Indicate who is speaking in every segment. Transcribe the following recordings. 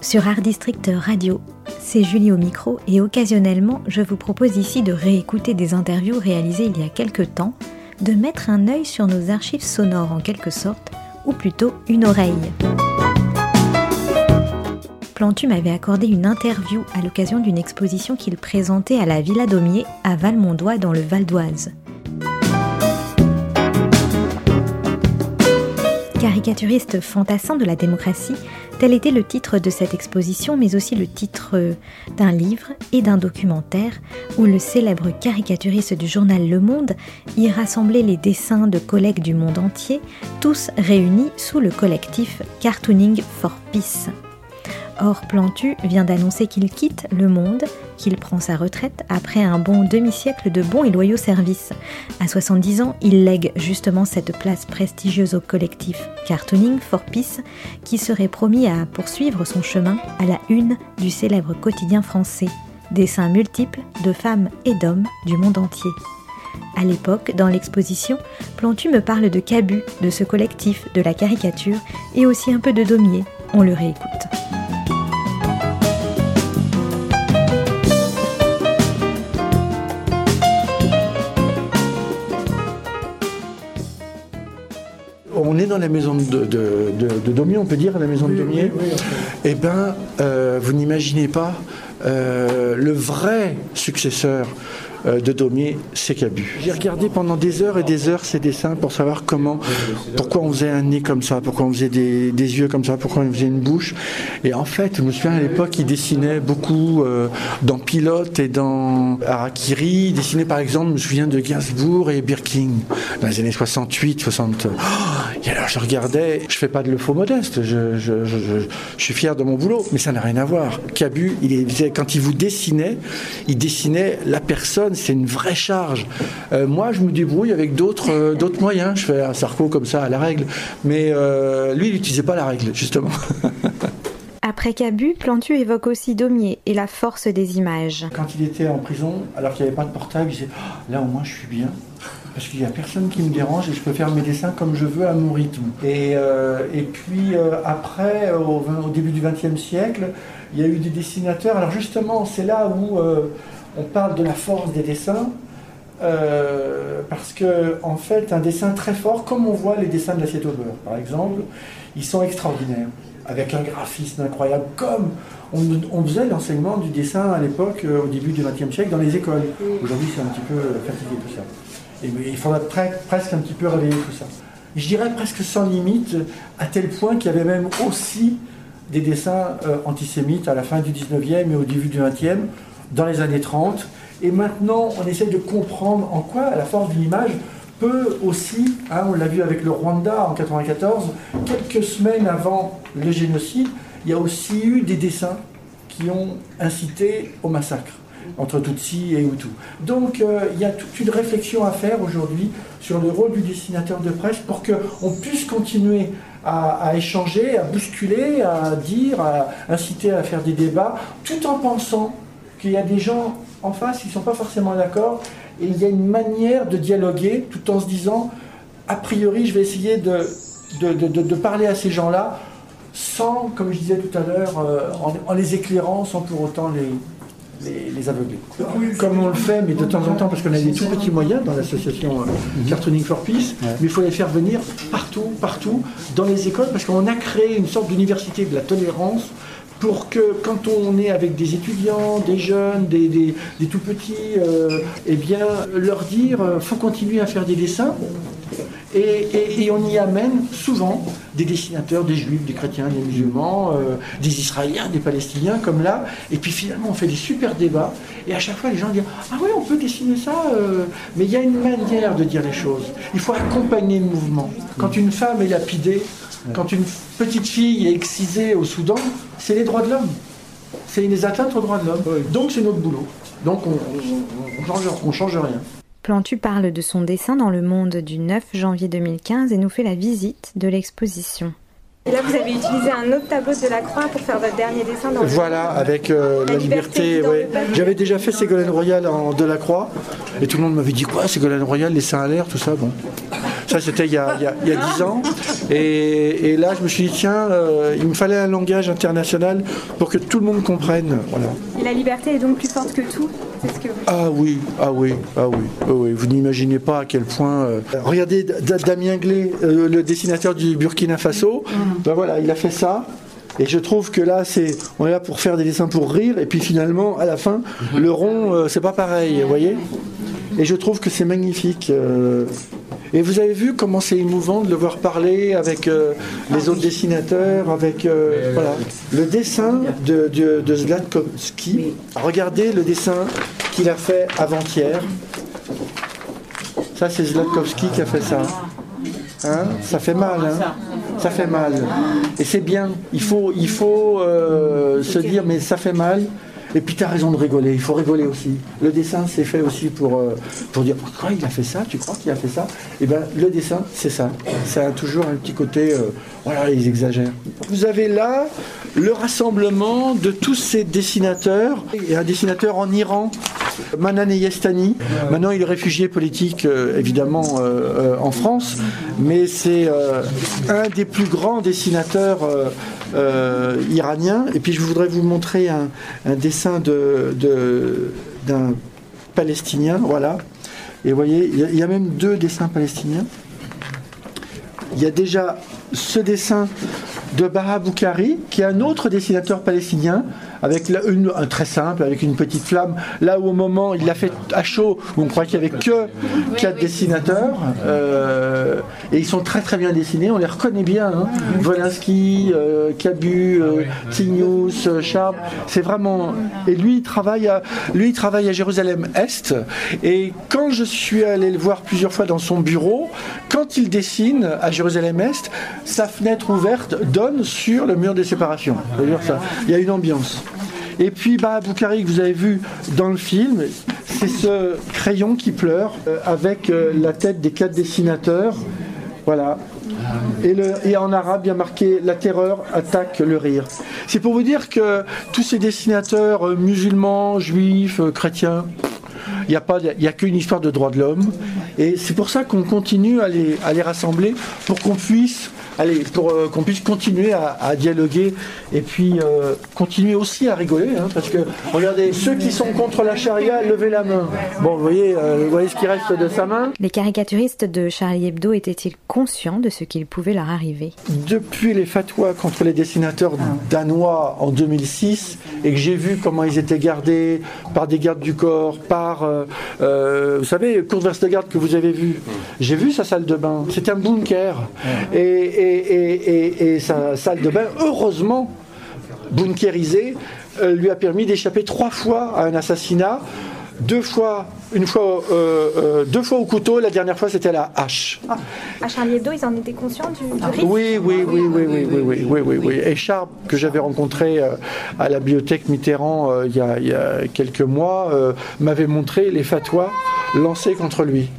Speaker 1: sur Art District Radio. C'est Julie au micro et occasionnellement, je vous propose ici de réécouter des interviews réalisées il y a quelques temps, de mettre un œil sur nos archives sonores en quelque sorte, ou plutôt une oreille. Plantu m'avait accordé une interview à l'occasion d'une exposition qu'il présentait à la Villa Daumier à Valmondois dans le Val d'Oise. Caricaturiste fantassin de la démocratie, tel était le titre de cette exposition, mais aussi le titre d'un livre et d'un documentaire où le célèbre caricaturiste du journal Le Monde y rassemblait les dessins de collègues du monde entier, tous réunis sous le collectif Cartooning for Peace. Or, Plantu vient d'annoncer qu'il quitte le monde, qu'il prend sa retraite après un bon demi-siècle de bons et loyaux services. À 70 ans, il lègue justement cette place prestigieuse au collectif Cartooning for Peace, qui serait promis à poursuivre son chemin à la une du célèbre quotidien français. Dessins multiples de femmes et d'hommes du monde entier. À l'époque, dans l'exposition, Plantu me parle de Cabu, de ce collectif, de la caricature et aussi un peu de Daumier. On le réécoute.
Speaker 2: On est dans la maison de, de, Daumier, on peut dire, la maison de Daumier. eh bien, euh, vous n'imaginez pas euh, le vrai successeur de Daumier, c'est Cabu. J'ai regardé pendant des heures et des heures ces dessins pour savoir comment, pourquoi on faisait un nez comme ça, pourquoi on faisait des, yeux comme ça, pourquoi on faisait une bouche. Et en fait, je me souviens à l'époque, il dessinait beaucoup euh, dans Pilote et dans Harakiri. Il dessinait par exemple, je me souviens de Gainsbourg et Birking dans les années 68, 60. et alors je regardais, je fais pas de le faux modeste, je, je, suis fier de mon boulot, mais ça n'a rien à voir. Cabu, il quand il vous dessinait, il dessinait la personne c'est une vraie charge. Euh, moi, je me débrouille avec d'autres euh, d'autres moyens. Je fais un sarco comme ça à la règle. Mais euh, lui, il n'utilisait pas la règle, justement.
Speaker 1: Après Cabu, Plantu évoque aussi Daumier et la force des images.
Speaker 2: Quand il était en prison, alors qu'il n'y avait pas de portable, il disait oh, Là, au moins, je suis bien. Parce qu'il n'y a personne qui me dérange et je peux faire mes dessins comme je veux à mon rythme. Et, et puis après, au, au début du XXe siècle, il y a eu des dessinateurs. Alors justement, c'est là où on parle de la force des dessins, euh, parce que en fait, un dessin très fort, comme on voit les dessins de l'assiette au beurre, par exemple, ils sont extraordinaires, avec un graphisme incroyable, comme on, faisait l'enseignement du dessin à l'époque, euh, au début du XXe siècle, dans les écoles. Aujourd'hui, c'est un petit peu fatigué tout ça. Il faudrait presque un petit peu réveiller tout ça. Je dirais presque sans limite, à tel point qu'il y avait même aussi des dessins euh, antisémites à la fin du 19e et au début du 20e, dans les années 30. Et maintenant, on essaie de comprendre en quoi la force d'une image peut aussi, hein, on l'a vu avec le Rwanda en 94, quelques semaines avant le génocide, il y a aussi eu des dessins qui ont incité au massacre entre Tutsi et Hutu. Donc euh, il y a toute une réflexion à faire aujourd'hui sur le rôle du dessinateur de presse pour qu'on puisse continuer à, échanger, à bousculer, à dire, à inciter à faire des débats, tout en pensant qu'il y a des gens en face qui ne sont pas forcément d'accord, et il y a une manière de dialoguer tout en se disant, a priori, je vais essayer de, de, parler à ces gens-là sans, comme je disais tout à l'heure, euh, en, les éclairant, sans pour autant les, les, aveugler. Comme on le fait, mais de temps en temps, parce qu'on a des tout petits moyens dans l'association euh, Cartooning for Peace, mais il faut les faire venir partout, partout, dans les écoles, parce qu'on a créé une sorte d'université de la tolérance pour que quand on est avec des étudiants, des jeunes, des, tout petits, euh, eh bien, leur dire, euh, faut continuer à faire des dessins. Et, on y amène souvent des dessinateurs, des juifs, des chrétiens, des musulmans, euh, des israéliens, des palestiniens, comme là. Et puis finalement, on fait des super débats. Et à chaque fois, les gens disent Ah oui, on peut dessiner ça. mais il y a une manière de dire les choses. Il faut accompagner le mouvement. Quand une femme est lapidée, quand une petite fille est excisée au Soudan, c'est les droits de l'homme. C'est les atteintes aux droits de l'homme. Donc c'est notre boulot. Donc on ne change, change rien.
Speaker 1: Plantu parle de son dessin dans Le Monde du 9 janvier 2015 et nous fait la visite de l'exposition.
Speaker 3: Et là, vous avez utilisé un autre tableau de la croix pour faire votre dernier dessin dans
Speaker 2: Voilà, avec euh, la, liberté. J'avais déjà fait Ségolène Royal en Delacroix, et tout le monde m'avait dit quoi, Ségolène Royal, les seins à l'air, tout ça. Bon, ça c'était il y a dix ans. Et, là, je me suis dit, tiens, euh, il me fallait un langage international pour que tout le monde comprenne. Voilà.
Speaker 3: Et la liberté est donc plus forte que tout
Speaker 2: ah oui, ah oui, ah oui, ah oui. Vous n'imaginez pas à quel point. Euh, regardez Damien Glé, euh, le dessinateur du Burkina Faso. Ben voilà, il a fait ça. Et je trouve que là, c'est, on est là pour faire des dessins pour rire, et puis finalement, à la fin, le rond, euh, c'est pas pareil, vous voyez? Et je trouve que c'est magnifique. Et vous avez vu comment c'est émouvant de le voir parler avec les autres dessinateurs, avec voilà. le dessin de, de, de Zlatkowski. Regardez le dessin qu'il a fait avant-hier. Ça, c'est Zlatkowski qui a fait ça. Hein? Ça fait mal, hein? Ça fait mal. Et c'est bien. Il faut, il faut euh, se dire, mais ça fait mal. Et puis tu as raison de rigoler, il faut rigoler aussi. Le dessin, c'est fait aussi pour, euh, pour dire, quoi, il a fait ça, tu crois qu'il a fait ça? Et eh bien, le dessin, c'est ça. Ça a toujours un petit côté, euh, voilà, ils exagèrent. Vous avez là le rassemblement de tous ces dessinateurs. Il y a un dessinateur en Iran, Manan Yestani. Maintenant, il est réfugié politique, euh, évidemment, en France, mais c'est un des plus grands dessinateurs euh, iranien. Et puis je voudrais vous montrer un, dessin de, d'un palestinien, voilà. Et vous voyez, il y, a même deux dessins palestiniens. Il y a déjà ce dessin de Baha Boukari, qui est un autre dessinateur palestinien, avec une, un très simple, avec une petite flamme. Là où au moment, il l'a fait à chaud, où on croit qu'il n'y avait que quatre dessinateurs, euh, et ils sont très très bien dessinés, on les reconnaît bien. Hein. Volinsky, euh, Cabu, euh, Tignous, euh, Sharp, c'est vraiment. Et lui, il travaille à, lui, il travaille à Jérusalem-Est, et quand je suis allé le voir plusieurs fois dans son bureau, quand il dessine à Jérusalem-Est, sa fenêtre ouverte donne sur le mur de séparation. Ça? Il y a une ambiance. Et puis bah, Boukari que vous avez vu dans le film, c'est ce crayon qui pleure euh, avec euh, la tête des quatre dessinateurs. Voilà. Et, en arabe, il y a marqué La terreur attaque le rire. C'est pour vous dire que tous ces dessinateurs euh, musulmans, juifs, chrétiens, il n'y a, a qu'une histoire de droits de l'homme. Et c'est pour ça qu'on continue à les, à les rassembler pour qu'on puisse allez, pour euh, qu'on puisse continuer à, dialoguer et puis euh, continuer aussi à rigoler, hein, parce que regardez, ceux qui sont contre la charia, levez la main. Bon, vous voyez, euh, vous voyez ce qui reste de sa main?
Speaker 1: Les caricaturistes de Charlie Hebdo étaient-ils conscients de ce qu'il pouvait leur arriver?
Speaker 2: Depuis les fatwas contre les dessinateurs danois en 2006, et que j'ai vu comment ils étaient gardés par des gardes du corps, par, vous savez, Kurt garde que vous avez vu, j'ai vu sa salle de bain, c'est un bunker. Et, et, sa salle de bain, heureusement bunkérisée, euh, lui a permis d'échapper trois fois à un assassinat. Deux fois, une fois, euh, euh, deux fois au couteau, la dernière fois c'était à la hache.
Speaker 3: Ah, à Charlie Hebdo, ils en étaient conscients du, risque
Speaker 2: oui oui oui, oui, oui, oui, oui, oui, oui, Et Charles, que j'avais rencontré à la bibliothèque Mitterrand il y, a, il, y a, quelques mois, m'avait montré les fatwas lancés contre lui.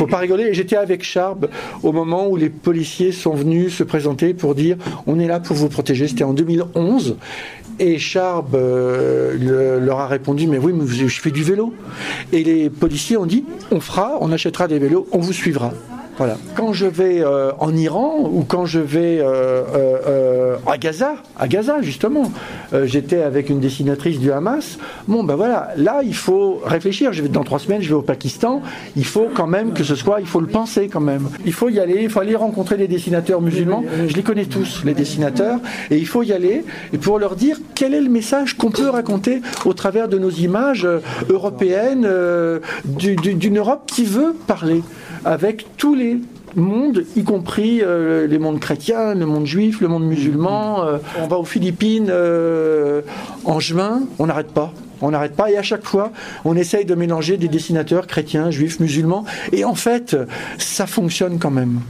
Speaker 2: Faut pas rigoler. J'étais avec Charb au moment où les policiers sont venus se présenter pour dire on est là pour vous protéger. C'était en 2011. Et Charb euh, leur a répondu mais oui, mais je fais du vélo. Et les policiers ont dit on fera, on achètera des vélos, on vous suivra. Voilà. Quand je vais euh, en Iran ou quand je vais euh, euh, à Gaza, à Gaza justement, j'étais avec une dessinatrice du Hamas. Bon ben voilà, là il faut réfléchir. Je vais dans trois semaines, je vais au Pakistan. Il faut quand même que ce soit, il faut le penser quand même. Il faut y aller, il faut aller rencontrer les dessinateurs musulmans. Je les connais tous, les dessinateurs, et il faut y aller et pour leur dire quel est le message qu'on peut raconter au travers de nos images européennes d'une Europe qui veut parler avec tous les mondes, y compris euh, les mondes chrétiens, le monde juif, le monde musulman. Euh, on va aux Philippines euh, en juin, on n'arrête pas. On n'arrête pas et à chaque fois, on essaye de mélanger des dessinateurs chrétiens, juifs, musulmans. Et en fait, ça fonctionne quand même.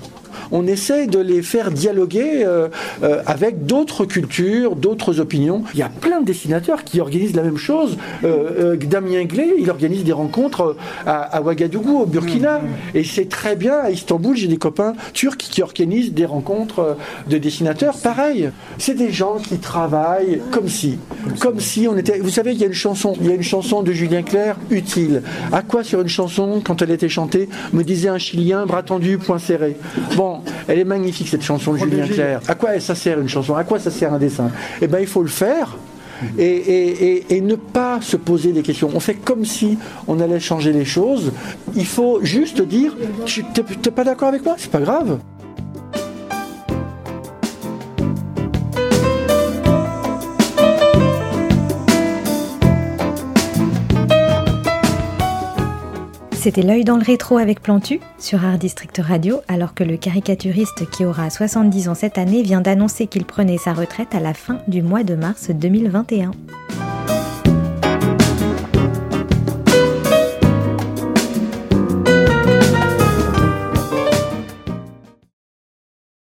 Speaker 2: On essaie de les faire dialoguer euh, euh, avec d'autres cultures, d'autres opinions. Il y a plein de dessinateurs qui organisent la même chose. Euh, Damien Glé, il organise des rencontres à, Ouagadougou, au Burkina, mm, mm. et c'est très bien. À Istanbul, j'ai des copains turcs qui organisent des rencontres de dessinateurs. Pareil, c'est des gens qui travaillent comme si, comme si on était. Vous savez, il y a une chanson, il y a une chanson de Julien Clerc utile. À quoi sur une chanson, quand elle était chantée, me disait un Chilien, bras tendu, point serré. Bon, elle est magnifique cette chanson de Julien Clerc. À quoi ça sert une chanson? À quoi ça sert un dessin? Eh bien, il faut le faire. Et, et, ne pas se poser des questions. On fait comme si on allait changer les choses. Il faut juste dire, tu n'es pas d'accord avec moi? C'est pas grave.
Speaker 1: C'était l'œil dans le rétro avec Plantu sur Art District Radio, alors que le caricaturiste qui aura 70 ans cette année vient d'annoncer qu'il prenait sa retraite à la fin du mois de mars 2021.